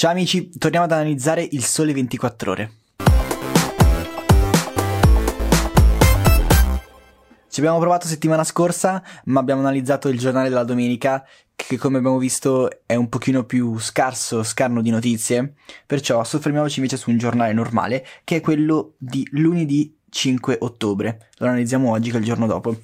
Ciao amici, torniamo ad analizzare il sole 24 ore. Ci abbiamo provato settimana scorsa, ma abbiamo analizzato il giornale della domenica, che come abbiamo visto è un pochino più scarso, scarno di notizie, perciò soffermiamoci invece su un giornale normale, che è quello di lunedì 5 ottobre. Lo analizziamo oggi, che è il giorno dopo.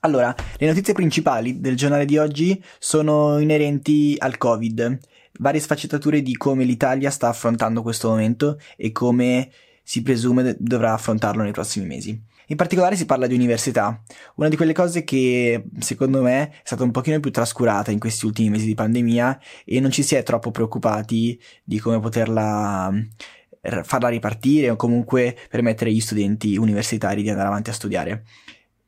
Allora, le notizie principali del giornale di oggi sono inerenti al Covid varie sfaccettature di come l'Italia sta affrontando questo momento e come si presume dovrà affrontarlo nei prossimi mesi. In particolare si parla di università, una di quelle cose che secondo me è stata un pochino più trascurata in questi ultimi mesi di pandemia e non ci si è troppo preoccupati di come poterla farla ripartire o comunque permettere agli studenti universitari di andare avanti a studiare.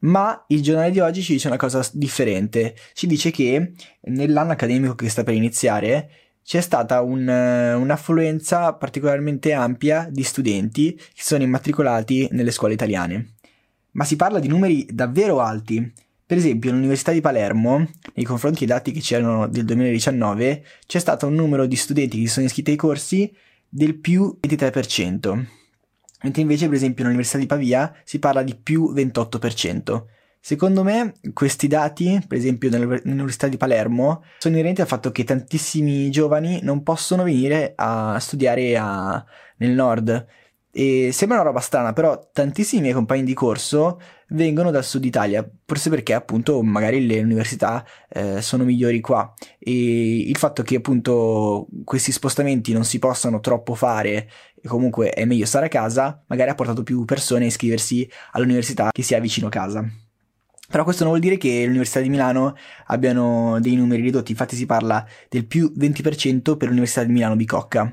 Ma il giornale di oggi ci dice una cosa differente, ci dice che nell'anno accademico che sta per iniziare c'è stata un, eh, un'affluenza particolarmente ampia di studenti che sono immatricolati nelle scuole italiane. Ma si parla di numeri davvero alti. Per esempio, all'Università di Palermo, nei confronti dei dati che c'erano del 2019, c'è stato un numero di studenti che sono iscritti ai corsi del più 23%. Mentre invece, per esempio, all'Università di Pavia si parla di più 28%. Secondo me questi dati, per esempio nell'Università di Palermo, sono inerenti al fatto che tantissimi giovani non possono venire a studiare a, nel nord. E sembra una roba strana, però tantissimi miei compagni di corso vengono dal sud Italia, forse perché appunto magari le università eh, sono migliori qua e il fatto che appunto questi spostamenti non si possano troppo fare e comunque è meglio stare a casa, magari ha portato più persone a iscriversi all'università che sia vicino a casa. Però questo non vuol dire che l'Università di Milano abbiano dei numeri ridotti, infatti si parla del più 20% per l'Università di Milano Bicocca.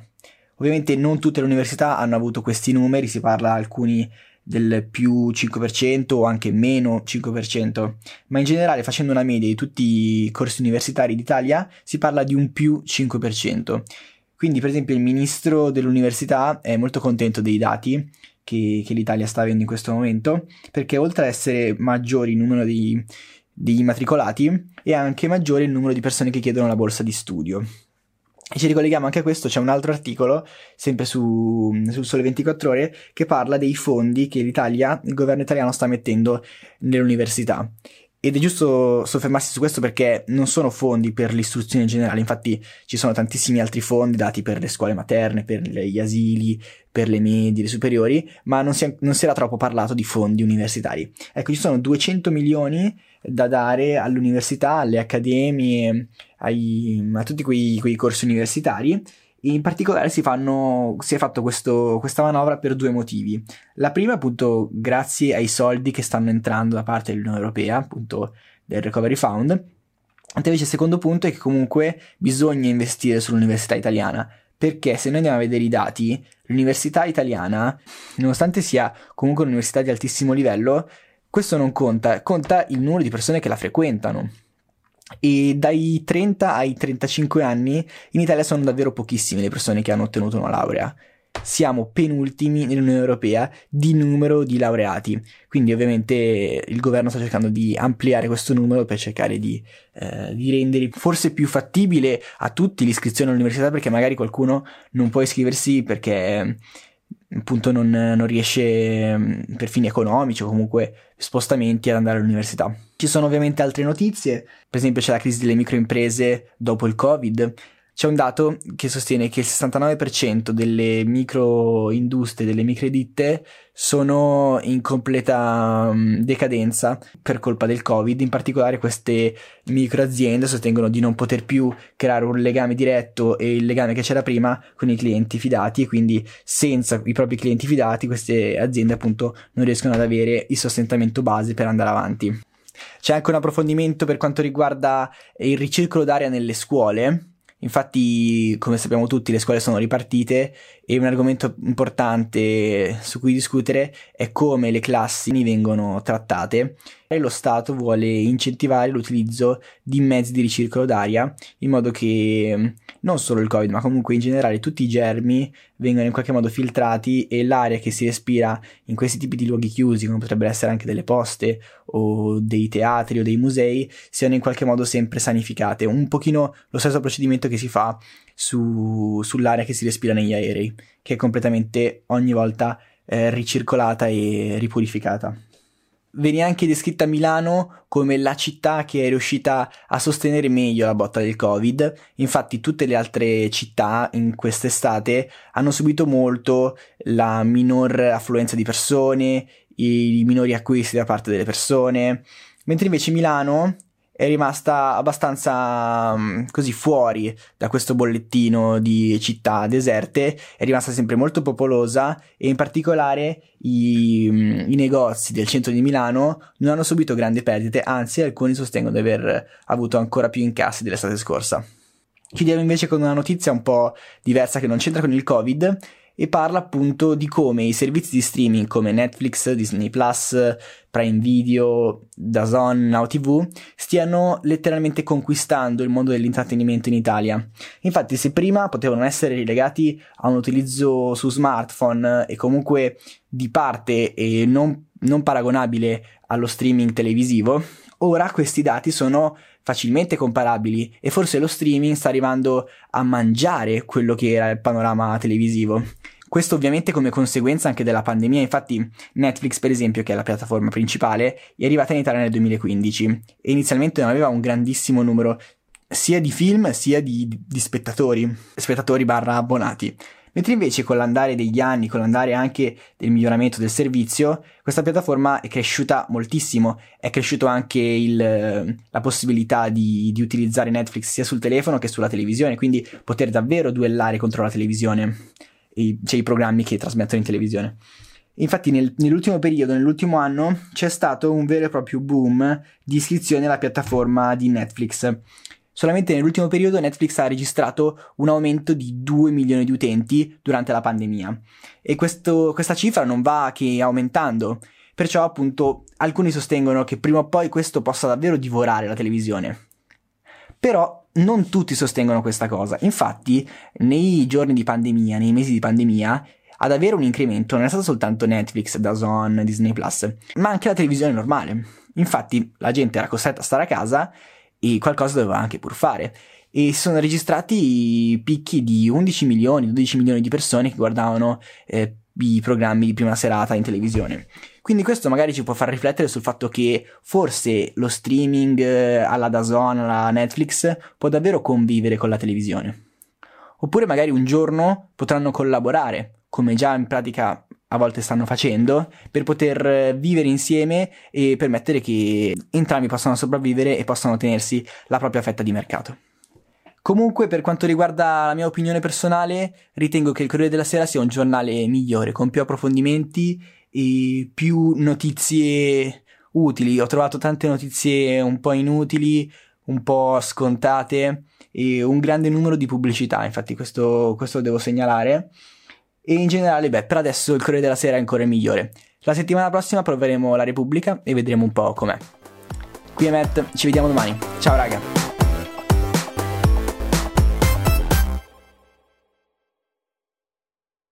Ovviamente non tutte le università hanno avuto questi numeri, si parla alcuni del più 5% o anche meno 5%, ma in generale facendo una media di tutti i corsi universitari d'Italia si parla di un più 5%. Quindi per esempio il ministro dell'università è molto contento dei dati che, che l'Italia sta avendo in questo momento, perché oltre ad essere maggiori il numero di, degli immatricolati, è anche maggiore il numero di persone che chiedono la borsa di studio. E ci ricolleghiamo anche a questo, c'è un altro articolo, sempre su, su Sole 24 Ore, che parla dei fondi che l'Italia, il governo italiano sta mettendo nelle università. Ed è giusto soffermarsi su questo perché non sono fondi per l'istruzione in generale, infatti ci sono tantissimi altri fondi dati per le scuole materne, per gli asili, per le medie, le superiori, ma non si, è, non si era troppo parlato di fondi universitari. Ecco, ci sono 200 milioni da dare all'università, alle accademie, ai, a tutti quei, quei corsi universitari in particolare si, fanno, si è fatto questo, questa manovra per due motivi. La prima, appunto, grazie ai soldi che stanno entrando da parte dell'Unione Europea, appunto del Recovery Fund. Mentre invece il secondo punto è che comunque bisogna investire sull'università italiana, perché se noi andiamo a vedere i dati, l'università italiana, nonostante sia comunque un'università di altissimo livello, questo non conta, conta il numero di persone che la frequentano e dai 30 ai 35 anni in Italia sono davvero pochissime le persone che hanno ottenuto una laurea. Siamo penultimi nell'Unione Europea di numero di laureati, quindi ovviamente il governo sta cercando di ampliare questo numero per cercare di, eh, di rendere forse più fattibile a tutti l'iscrizione all'università perché magari qualcuno non può iscriversi perché appunto non, non riesce mm, per fini economici o comunque spostamenti ad andare all'università. Ci sono ovviamente altre notizie, per esempio c'è la crisi delle microimprese dopo il Covid, c'è un dato che sostiene che il 69% delle microindustrie, delle microeditte sono in completa um, decadenza per colpa del Covid. In particolare queste microaziende sostengono di non poter più creare un legame diretto e il legame che c'era prima con i clienti fidati e quindi senza i propri clienti fidati queste aziende appunto non riescono ad avere il sostentamento base per andare avanti. C'è anche un approfondimento per quanto riguarda il ricircolo d'aria nelle scuole Infatti, come sappiamo tutti, le scuole sono ripartite e un argomento importante su cui discutere è come le classi vengono trattate e lo Stato vuole incentivare l'utilizzo di mezzi di ricircolo d'aria in modo che non solo il Covid, ma comunque in generale tutti i germi vengano in qualche modo filtrati e l'aria che si respira in questi tipi di luoghi chiusi, come potrebbero essere anche delle poste o dei teatri o dei musei, siano in qualche modo sempre sanificate. Un pochino lo stesso procedimento che che si fa su, sull'aria che si respira negli aerei, che è completamente ogni volta eh, ricircolata e ripurificata. Viene anche descritta Milano come la città che è riuscita a sostenere meglio la botta del Covid. Infatti, tutte le altre città in quest'estate hanno subito molto la minor affluenza di persone, i minori acquisti da parte delle persone, mentre invece Milano è rimasta abbastanza um, così fuori da questo bollettino di città deserte, è rimasta sempre molto popolosa e in particolare i, um, i, negozi del centro di Milano non hanno subito grandi perdite, anzi alcuni sostengono di aver avuto ancora più incassi dell'estate scorsa. Chiudiamo invece con una notizia un po' diversa che non c'entra con il Covid e parla appunto di come i servizi di streaming come Netflix, Disney Plus, Prime Video, DAZN, Now TV stiano letteralmente conquistando il mondo dell'intrattenimento in Italia. Infatti se prima potevano essere rilegati a un utilizzo su smartphone e comunque di parte e non, non paragonabile allo streaming televisivo, ora questi dati sono facilmente comparabili e forse lo streaming sta arrivando a mangiare quello che era il panorama televisivo. Questo ovviamente come conseguenza anche della pandemia, infatti Netflix per esempio, che è la piattaforma principale, è arrivata in Italia nel 2015 e inizialmente non aveva un grandissimo numero sia di film sia di, di spettatori, spettatori barra abbonati. Mentre invece con l'andare degli anni, con l'andare anche del miglioramento del servizio, questa piattaforma è cresciuta moltissimo, è cresciuto anche il, la possibilità di, di, utilizzare Netflix sia sul telefono che sulla televisione, quindi poter davvero duellare contro la televisione, i, cioè i programmi che trasmettono in televisione. Infatti nel, nell'ultimo periodo, nell'ultimo anno, c'è stato un vero e proprio boom di iscrizioni alla piattaforma di Netflix. Solamente nell'ultimo periodo Netflix ha registrato un aumento di 2 milioni di utenti durante la pandemia e questo, questa cifra non va che aumentando, perciò appunto alcuni sostengono che prima o poi questo possa davvero divorare la televisione. Però non tutti sostengono questa cosa, infatti nei giorni di pandemia, nei mesi di pandemia, ad avere un incremento non è stato soltanto Netflix, DAZN, Disney Plus, ma anche la televisione normale. Infatti la gente era costretta a stare a casa e qualcosa doveva anche pur fare. E si sono registrati picchi di 11 milioni, 12 milioni di persone che guardavano eh, i programmi di prima serata in televisione. Quindi questo magari ci può far riflettere sul fatto che forse lo streaming eh, alla DAZN, alla Netflix può davvero convivere con la televisione. Oppure magari un giorno potranno collaborare, come già in pratica a volte stanno facendo, per poter eh, vivere insieme e permettere che entrambi possano sopravvivere e possano tenersi la propria fetta di mercato. Comunque, per quanto riguarda la mia opinione personale, ritengo che il Corriere della Sera sia un giornale migliore, con più approfondimenti e più notizie utili. Ho trovato tante notizie un po' inutili, un po' scontate e un grande numero di pubblicità, infatti questo, questo lo devo segnalare. E in generale, beh, per adesso il Corriere della Sera è ancora migliore. La settimana prossima proveremo la Repubblica e vedremo un po' com'è. Qui è Matt, ci vediamo domani. Ciao raga!